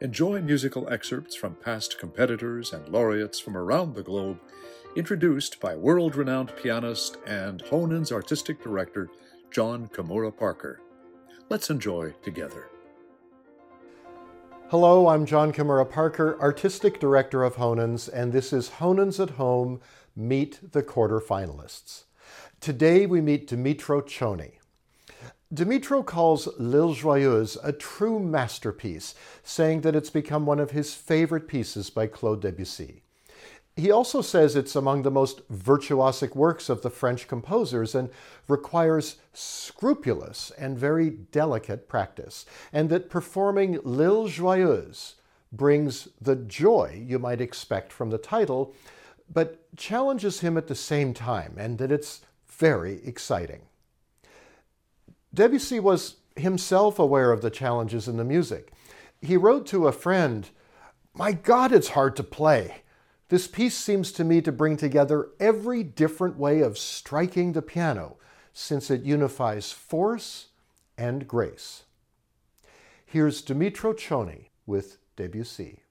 enjoy musical excerpts from past competitors and laureates from around the globe, introduced by world renowned pianist and Honens artistic director John Kimura Parker. Let's enjoy together. Hello, I'm John Kimura Parker, Artistic Director of Honens, and this is Honens at Home Meet the Quarterfinalists. Today we meet Dmytro Choni. Dmytro calls L'Île Joyeuse a true masterpiece, saying that it's become one of his favorite pieces by Claude Debussy. He also says it's among the most virtuosic works of the French composers and requires scrupulous and very delicate practice, and that performing L'Île Joyeuse brings the joy you might expect from the title, but challenges him at the same time, and that it's very exciting. Debussy was himself aware of the challenges in the music. He wrote to a friend, My God, it's hard to play. This piece seems to me to bring together every different way of striking the piano, since it unifies force and grace. Here's Dmytro Choni with Debussy.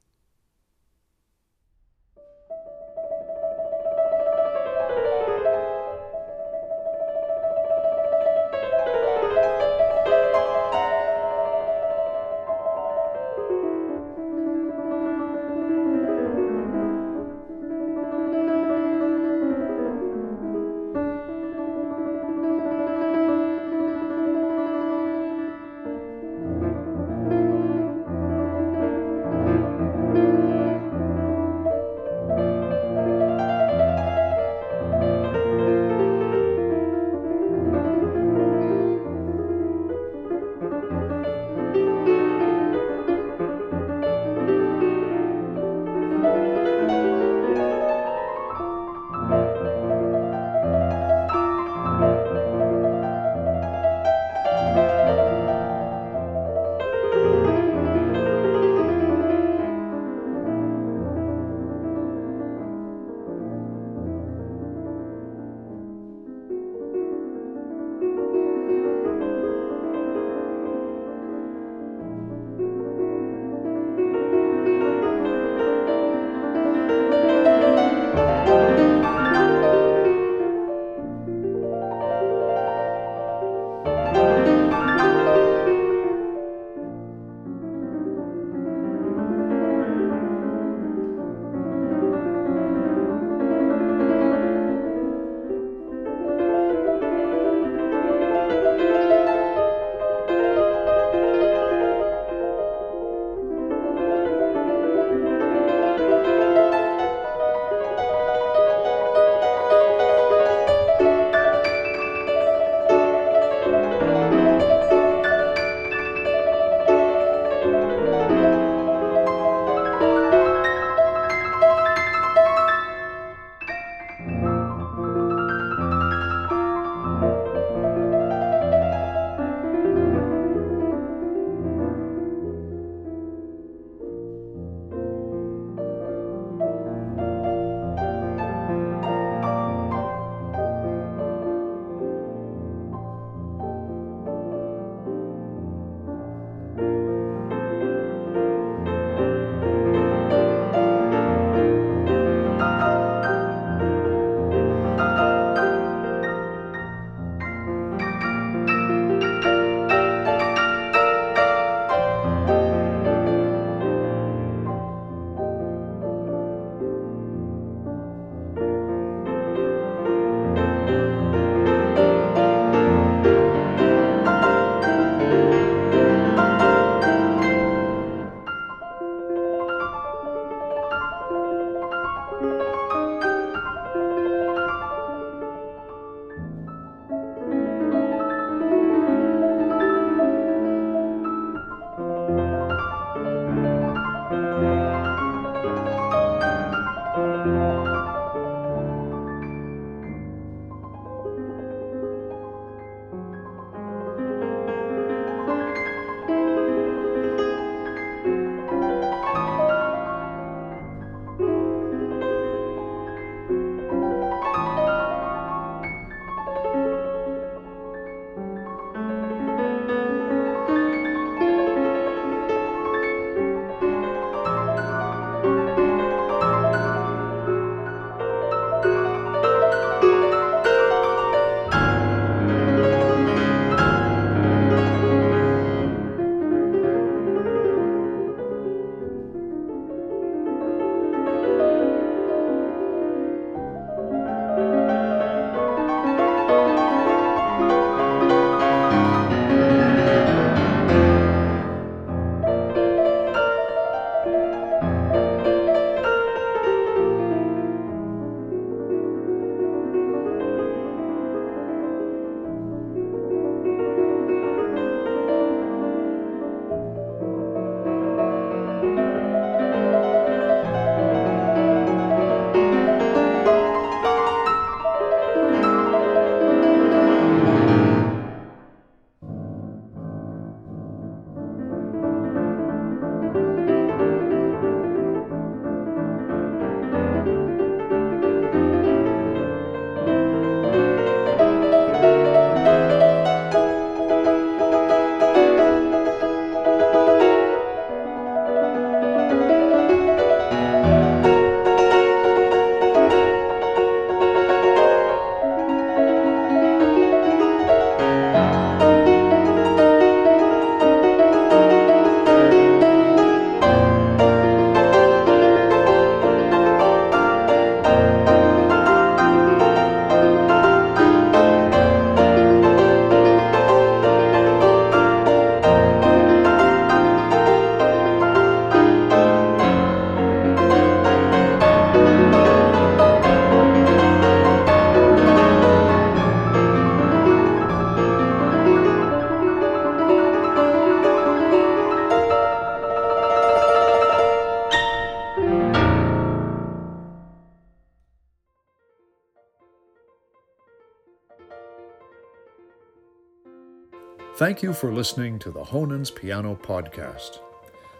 Thank you for listening to the Honens Piano Podcast.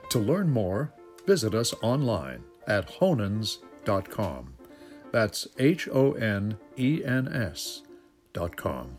To learn more, visit us online at honens.com. That's H O N E N S dot com.